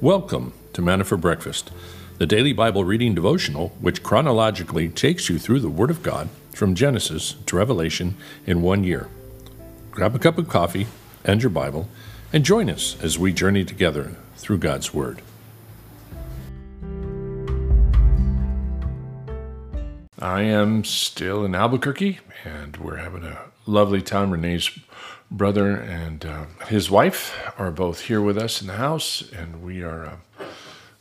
Welcome to Manna for Breakfast, the daily Bible reading devotional which chronologically takes you through the Word of God from Genesis to Revelation in one year. Grab a cup of coffee and your Bible and join us as we journey together through God's Word. I am still in Albuquerque and we're having a lovely time. Renee's brother and uh, his wife are both here with us in the house, and we are. Uh,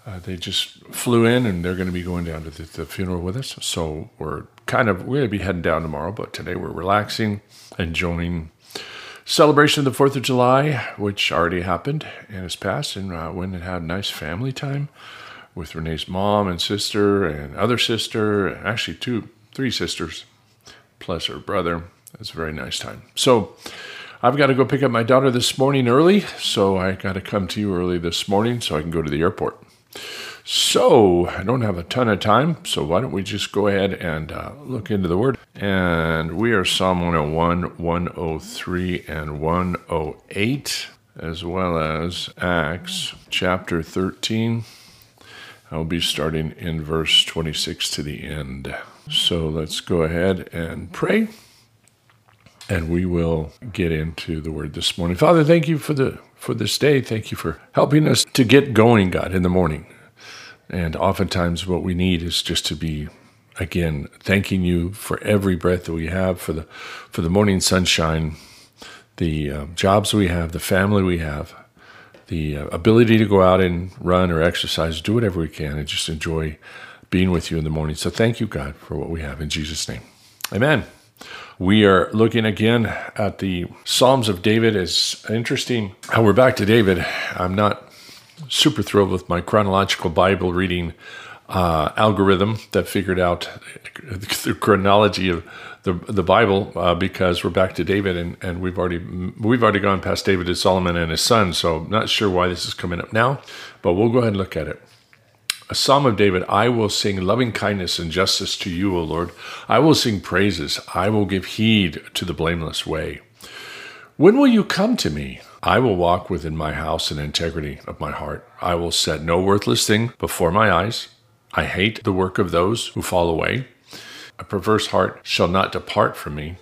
uh, they just flew in, and they're going to be going down to the, the funeral with us. So we're kind of we're going to be heading down tomorrow, but today we're relaxing, enjoying celebration of the Fourth of July, which already happened and has passed, and uh, went and had a nice family time with Renee's mom and sister and other sister, and actually two, three sisters, plus her brother. It's a very nice time. So I've got to go pick up my daughter this morning early, so I got to come to you early this morning so I can go to the airport. So I don't have a ton of time, so why don't we just go ahead and uh, look into the Word? And we are Psalm 101, 103, and 108, as well as Acts chapter 13. I'll be starting in verse 26 to the end. So let's go ahead and pray and we will get into the word this morning. Father, thank you for the for this day. Thank you for helping us to get going, God, in the morning. And oftentimes what we need is just to be again thanking you for every breath that we have for the for the morning sunshine, the uh, jobs we have, the family we have, the uh, ability to go out and run or exercise, do whatever we can and just enjoy being with you in the morning. So thank you, God, for what we have in Jesus name. Amen. We are looking again at the Psalms of David. It's interesting how we're back to David. I'm not super thrilled with my chronological Bible reading uh, algorithm that figured out the chronology of the the Bible uh, because we're back to David and, and we've already we've already gone past David to Solomon and his son. So I'm not sure why this is coming up now, but we'll go ahead and look at it. A psalm of David I will sing loving kindness and justice to you, O Lord. I will sing praises. I will give heed to the blameless way. When will you come to me? I will walk within my house in integrity of my heart. I will set no worthless thing before my eyes. I hate the work of those who fall away. A perverse heart shall not depart from me.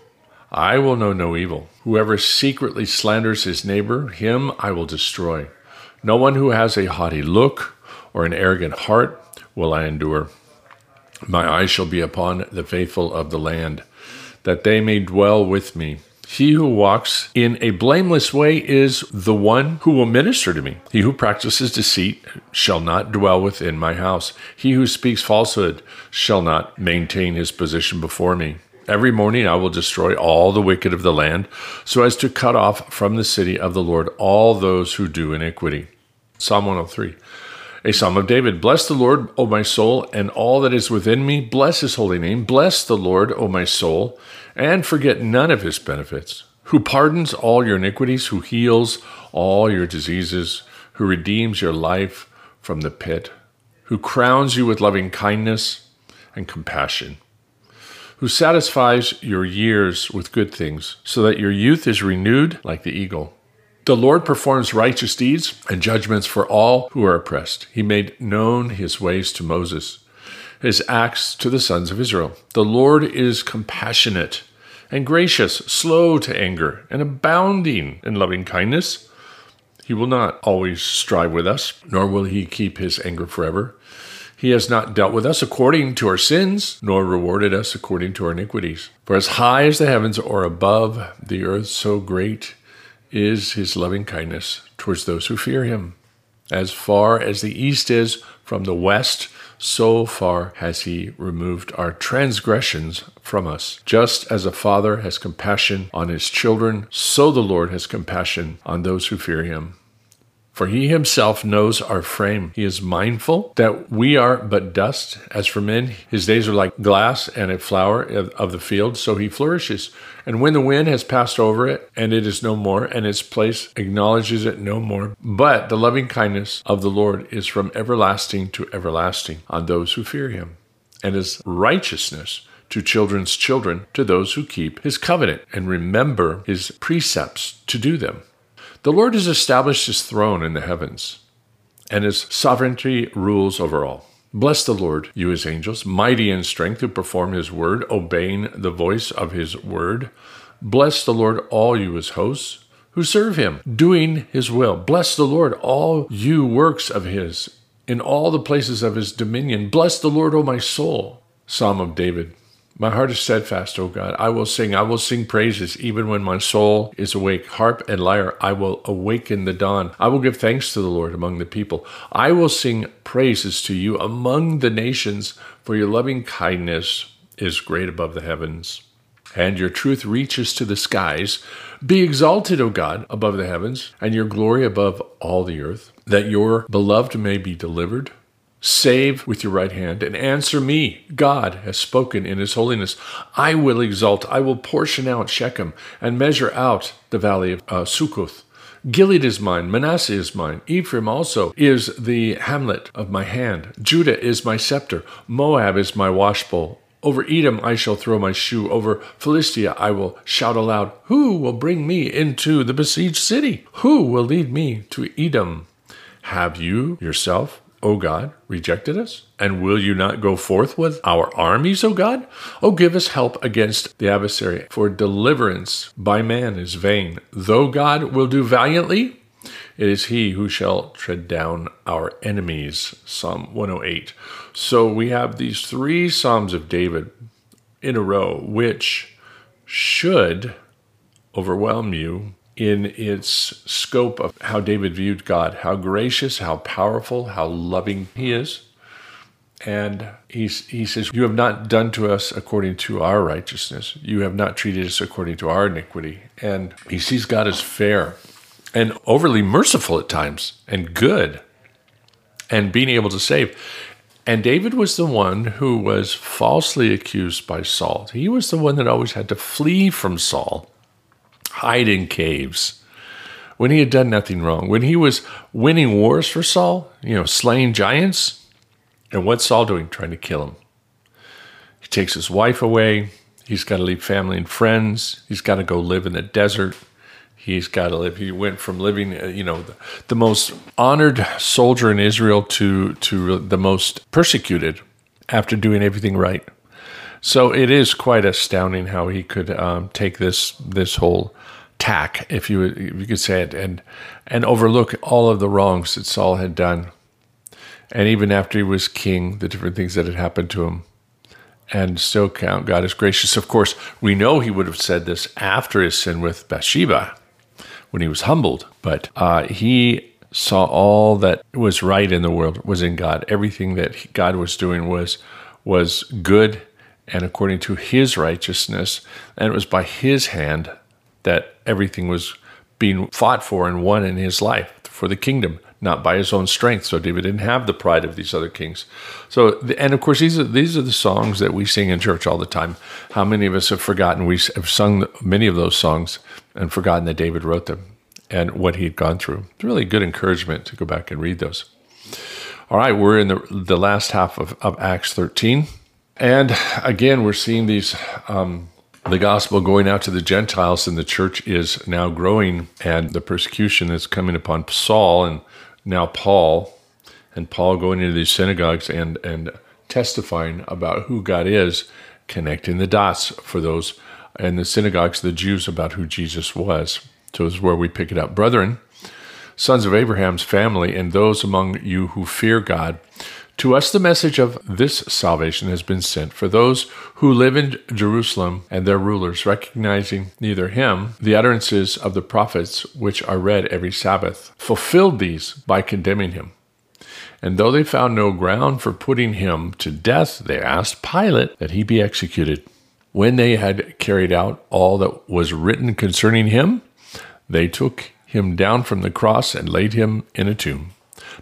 I will know no evil. Whoever secretly slanders his neighbor, him I will destroy. No one who has a haughty look or an arrogant heart will I endure. My eyes shall be upon the faithful of the land, that they may dwell with me. He who walks in a blameless way is the one who will minister to me. He who practices deceit shall not dwell within my house. He who speaks falsehood shall not maintain his position before me. Every morning I will destroy all the wicked of the land, so as to cut off from the city of the Lord all those who do iniquity. Psalm 103. A psalm of David. Bless the Lord, O my soul, and all that is within me. Bless his holy name. Bless the Lord, O my soul, and forget none of his benefits. Who pardons all your iniquities, who heals all your diseases, who redeems your life from the pit, who crowns you with loving kindness and compassion, who satisfies your years with good things, so that your youth is renewed like the eagle. The Lord performs righteous deeds and judgments for all who are oppressed. He made known his ways to Moses, his acts to the sons of Israel. The Lord is compassionate and gracious, slow to anger, and abounding in loving kindness. He will not always strive with us, nor will he keep his anger forever. He has not dealt with us according to our sins, nor rewarded us according to our iniquities. For as high as the heavens are above the earth, so great is his loving kindness towards those who fear him. As far as the east is from the west, so far has he removed our transgressions from us. Just as a father has compassion on his children, so the Lord has compassion on those who fear him. For he himself knows our frame. He is mindful that we are but dust. As for men, his days are like glass and a flower of the field, so he flourishes. And when the wind has passed over it, and it is no more, and its place acknowledges it no more. But the loving kindness of the Lord is from everlasting to everlasting on those who fear him, and his righteousness to children's children, to those who keep his covenant and remember his precepts to do them. The Lord has established his throne in the heavens. and his sovereignty rules over all. Bless the Lord, you his angels, mighty in strength, who perform his word, obeying the voice of his word. Bless the Lord, all you his hosts, who serve him, doing his will. Bless the Lord, all you works of his, in all the places of his dominion. Bless the Lord, O my soul. Psalm of David. My heart is steadfast, O God. I will sing, I will sing praises, even when my soul is awake. Harp and lyre, I will awaken the dawn. I will give thanks to the Lord among the people. I will sing praises to you among the nations, for your loving kindness is great above the heavens, and your truth reaches to the skies. Be exalted, O God, above the heavens, and your glory above all the earth, that your beloved may be delivered. Save with your right hand and answer me. God has spoken in his holiness. I will exalt. I will portion out Shechem and measure out the valley of uh, Sukkoth. Gilead is mine, Manasseh is mine, Ephraim also is the hamlet of my hand. Judah is my scepter, Moab is my washbowl. Over Edom I shall throw my shoe, over Philistia I will shout aloud. Who will bring me into the besieged city? Who will lead me to Edom? Have you yourself O God, rejected us? And will you not go forth with our armies, O God? O give us help against the adversary, for deliverance by man is vain. Though God will do valiantly, it is he who shall tread down our enemies. Psalm 108. So we have these three Psalms of David in a row, which should overwhelm you in its scope of how David viewed God, how gracious, how powerful, how loving he is. And he, he says, You have not done to us according to our righteousness. You have not treated us according to our iniquity. And he sees God as fair and overly merciful at times and good and being able to save. And David was the one who was falsely accused by Saul. He was the one that always had to flee from Saul hide in caves when he had done nothing wrong, when he was winning wars for Saul, you know, slaying giants. And what's Saul doing? Trying to kill him. He takes his wife away. He's got to leave family and friends. He's got to go live in the desert. He's got to live. He went from living, uh, you know, the, the most honored soldier in Israel to to the most persecuted after doing everything right. So it is quite astounding how he could um, take this this whole tack, if you if you could say it, and and overlook all of the wrongs that Saul had done, and even after he was king, the different things that had happened to him, and still count God as gracious. Of course, we know he would have said this after his sin with Bathsheba, when he was humbled, but uh, he saw all that was right in the world was in God. Everything that God was doing was was good and according to his righteousness, and it was by his hand that everything was being fought for and won in his life for the kingdom, not by his own strength. So David didn't have the pride of these other kings. So, and of course, these are these are the songs that we sing in church all the time. How many of us have forgotten? We have sung many of those songs and forgotten that David wrote them and what he had gone through. It's really good encouragement to go back and read those. All right, we're in the the last half of, of Acts 13. And again, we're seeing these um, the gospel going out to the Gentiles, and the church is now growing, and the persecution is coming upon Saul and now Paul, and Paul going into these synagogues and and testifying about who God is, connecting the dots for those in the synagogues, the Jews about who Jesus was. So this is where we pick it up, brethren, sons of Abraham's family, and those among you who fear God. To us, the message of this salvation has been sent for those who live in Jerusalem and their rulers, recognizing neither him, the utterances of the prophets, which are read every Sabbath, fulfilled these by condemning him. And though they found no ground for putting him to death, they asked Pilate that he be executed. When they had carried out all that was written concerning him, they took him down from the cross and laid him in a tomb.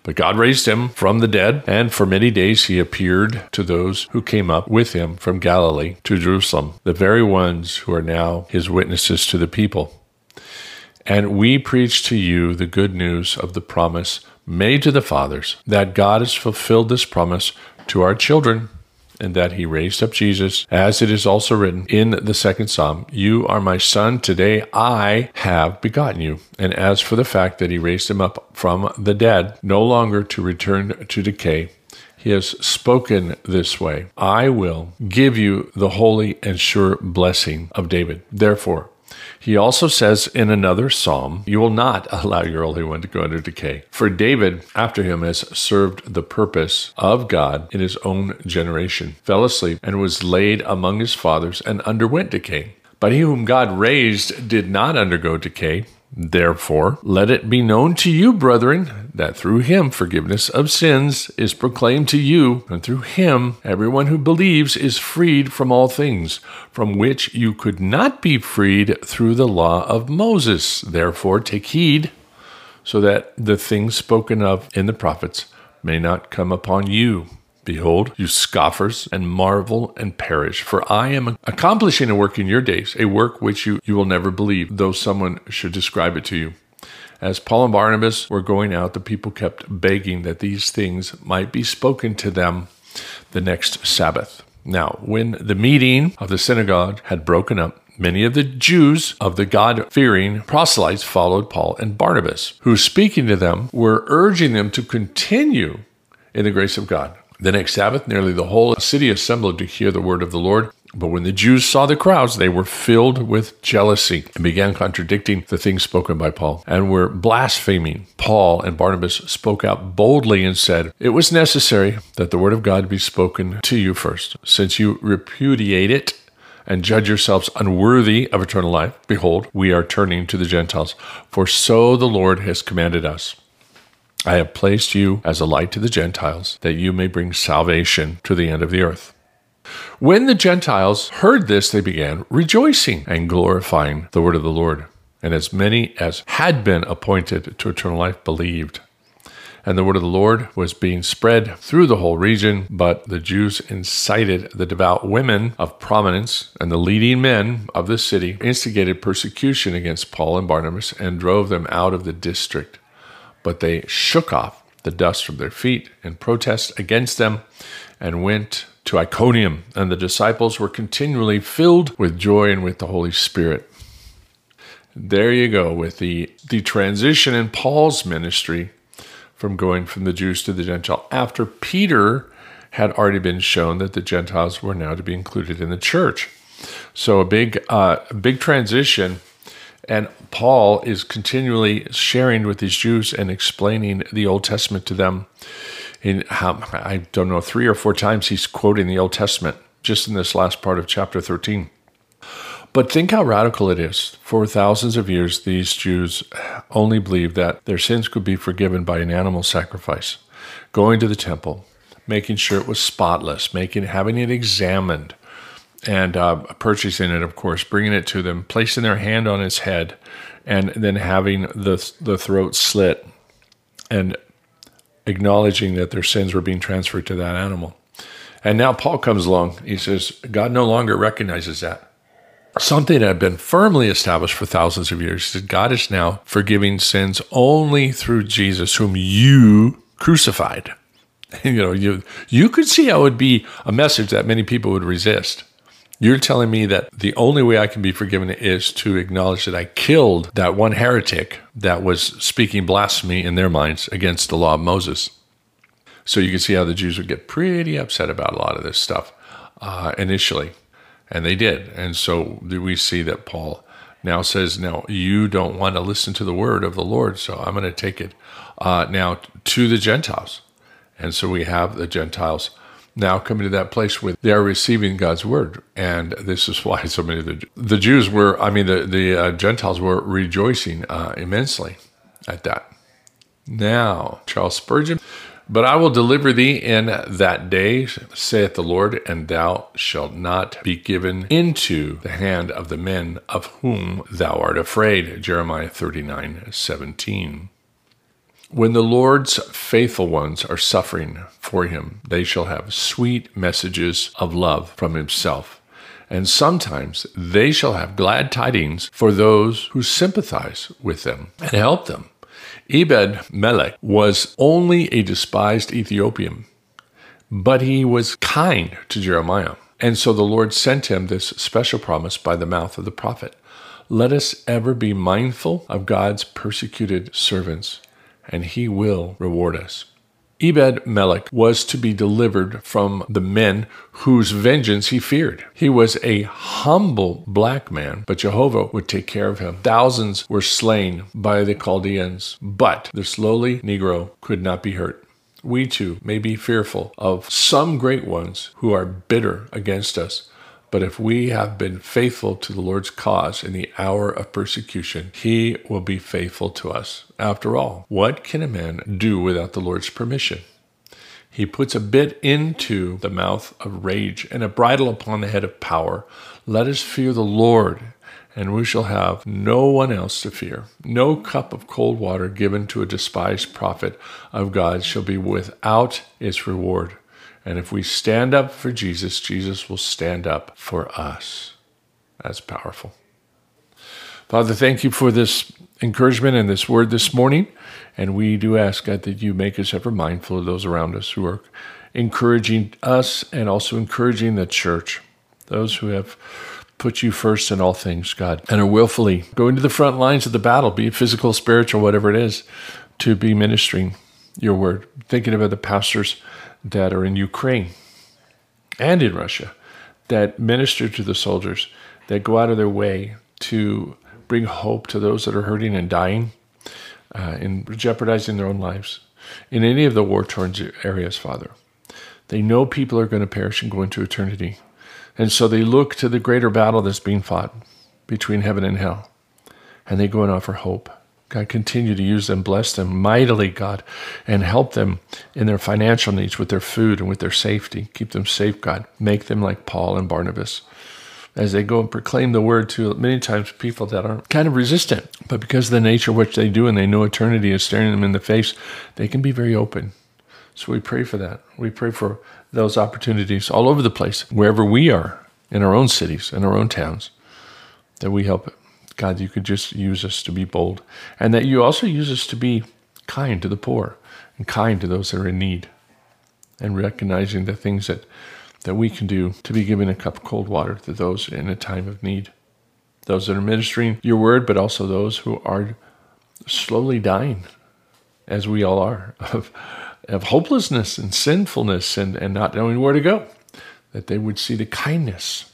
But God raised him from the dead, and for many days he appeared to those who came up with him from Galilee to Jerusalem, the very ones who are now his witnesses to the people. And we preach to you the good news of the promise made to the fathers, that God has fulfilled this promise to our children, and that he raised up Jesus, as it is also written in the second psalm You are my son, today I have begotten you. And as for the fact that he raised him up from the dead, no longer to return to decay, he has spoken this way I will give you the holy and sure blessing of David. Therefore, he also says in another psalm, You will not allow your Holy One to go under decay. For David, after him, has served the purpose of God in his own generation, fell asleep, and was laid among his fathers, and underwent decay. But he whom God raised did not undergo decay. Therefore, let it be known to you, brethren, that through him forgiveness of sins is proclaimed to you, and through him everyone who believes is freed from all things, from which you could not be freed through the law of Moses. Therefore, take heed, so that the things spoken of in the prophets may not come upon you. Behold, you scoffers, and marvel and perish. For I am accomplishing a work in your days, a work which you, you will never believe, though someone should describe it to you. As Paul and Barnabas were going out, the people kept begging that these things might be spoken to them the next Sabbath. Now, when the meeting of the synagogue had broken up, Many of the Jews of the God fearing proselytes followed Paul and Barnabas, who, speaking to them, were urging them to continue in the grace of God. The next Sabbath, nearly the whole city assembled to hear the word of the Lord. But when the Jews saw the crowds, they were filled with jealousy and began contradicting the things spoken by Paul and were blaspheming. Paul and Barnabas spoke out boldly and said, It was necessary that the word of God be spoken to you first. Since you repudiate it and judge yourselves unworthy of eternal life, behold, we are turning to the Gentiles. For so the Lord has commanded us. I have placed you as a light to the Gentiles, that you may bring salvation to the end of the earth. When the Gentiles heard this, they began rejoicing and glorifying the word of the Lord. And as many as had been appointed to eternal life believed. And the word of the Lord was being spread through the whole region, but the Jews incited the devout women of prominence and the leading men of the city, instigated persecution against Paul and Barnabas, and drove them out of the district but they shook off the dust from their feet in protest against them and went to Iconium, and the disciples were continually filled with joy and with the Holy Spirit. There you go with the, the transition in Paul's ministry from going from the Jews to the Gentile after Peter had already been shown that the Gentiles were now to be included in the church. So a big, uh, big transition and Paul is continually sharing with these Jews and explaining the Old Testament to them. In how, I don't know, three or four times he's quoting the Old Testament just in this last part of chapter 13. But think how radical it is. For thousands of years, these Jews only believed that their sins could be forgiven by an animal sacrifice, going to the temple, making sure it was spotless, making having it examined, and uh, purchasing it, of course, bringing it to them, placing their hand on its head, and then having the the throat slit, and acknowledging that their sins were being transferred to that animal. And now Paul comes along. He says God no longer recognizes that. Something that had been firmly established for thousands of years. He said God is now forgiving sins only through Jesus, whom you crucified. you know, you you could see how it would be a message that many people would resist. You're telling me that the only way I can be forgiven is to acknowledge that I killed that one heretic that was speaking blasphemy in their minds against the law of Moses. So you can see how the Jews would get pretty upset about a lot of this stuff uh, initially. And they did. And so we see that Paul now says, Now you don't want to listen to the word of the Lord, so I'm going to take it uh, now to the Gentiles. And so we have the Gentiles now coming to that place where they are receiving God's word. And this is why so many of the, the Jews were, I mean, the, the uh, Gentiles were rejoicing uh, immensely at that. Now, Charles Spurgeon, but I will deliver thee in that day, saith the Lord, and thou shalt not be given into the hand of the men of whom thou art afraid. Jeremiah 39 17. When the Lord's faithful ones are suffering for him, they shall have sweet messages of love from himself. And sometimes they shall have glad tidings for those who sympathize with them and help them. Ebed Melech was only a despised Ethiopian, but he was kind to Jeremiah. And so the Lord sent him this special promise by the mouth of the prophet. Let us ever be mindful of God's persecuted servants, and he will reward us. Ebed Melech was to be delivered from the men whose vengeance he feared. He was a humble black man, but Jehovah would take care of him. Thousands were slain by the Chaldeans, but this lowly Negro could not be hurt. We too may be fearful of some great ones who are bitter against us, but if we have been faithful to the Lord's cause in the hour of persecution, he will be faithful to us. After all, what can a man do without the Lord's permission? He puts a bit into the mouth of rage and a bridle upon the head of power. Let us fear the Lord, and we shall have no one else to fear. No cup of cold water given to a despised prophet of God shall be without its reward. And if we stand up for Jesus, Jesus will stand up for us. That's powerful. Father, thank you for this encouragement and this word this morning. And we do ask, God, that you make us ever mindful of those around us who are encouraging us and also encouraging the church, those who have put you first in all things, God, and are willfully going to the front lines of the battle, be it physical, spiritual, whatever it is, to be ministering your word. Thinking about the pastors that are in Ukraine and in Russia that minister to the soldiers, that go out of their way to bring hope to those that are hurting and dying, uh, and jeopardizing their own lives in any of the war torn areas, Father. They know people are going to perish and go into eternity. And so they look to the greater battle that's being fought between heaven and hell. And they go and offer hope. God, continue to use them, bless them mightily, God, and help them in their financial needs with their food and with their safety. Keep them safe, God. Make them like Paul and Barnabas as they go and proclaim the word to many times people that are kind of resistant. But because of the nature of what they do and they know eternity is staring them in the face, they can be very open. So we pray for that. We pray for those opportunities all over the place, wherever we are, in our own cities, in our own towns, that we help God, you could just use us to be bold, and that you also use us to be kind to the poor and kind to those that are in need, and recognizing the things that, that we can do to be giving a cup of cold water to those in a time of need, those that are ministering your word, but also those who are slowly dying, as we all are, of, of hopelessness and sinfulness and, and not knowing where to go, that they would see the kindness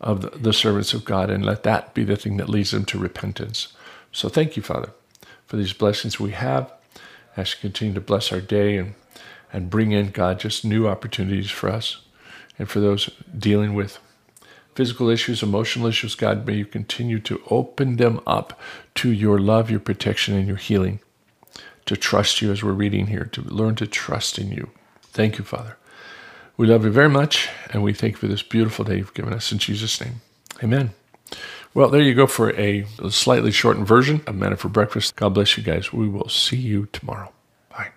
of the, servants of God and let that be the thing that leads them to repentance. So thank you, Father, for these blessings we have. As you continue to bless our day and, and bring in, God, just new opportunities for us and for those dealing with physical issues, emotional issues, God, may you continue to open them up to your love, your protection, and your healing. To trust you as we're reading here, to learn to trust in you. Thank you, Father. We love you very much, and we thank you for this beautiful day you've given us in Jesus' name. Amen. Well, there you go for a slightly shortened version of Manna for Breakfast. God bless you guys. We will see you tomorrow. Bye.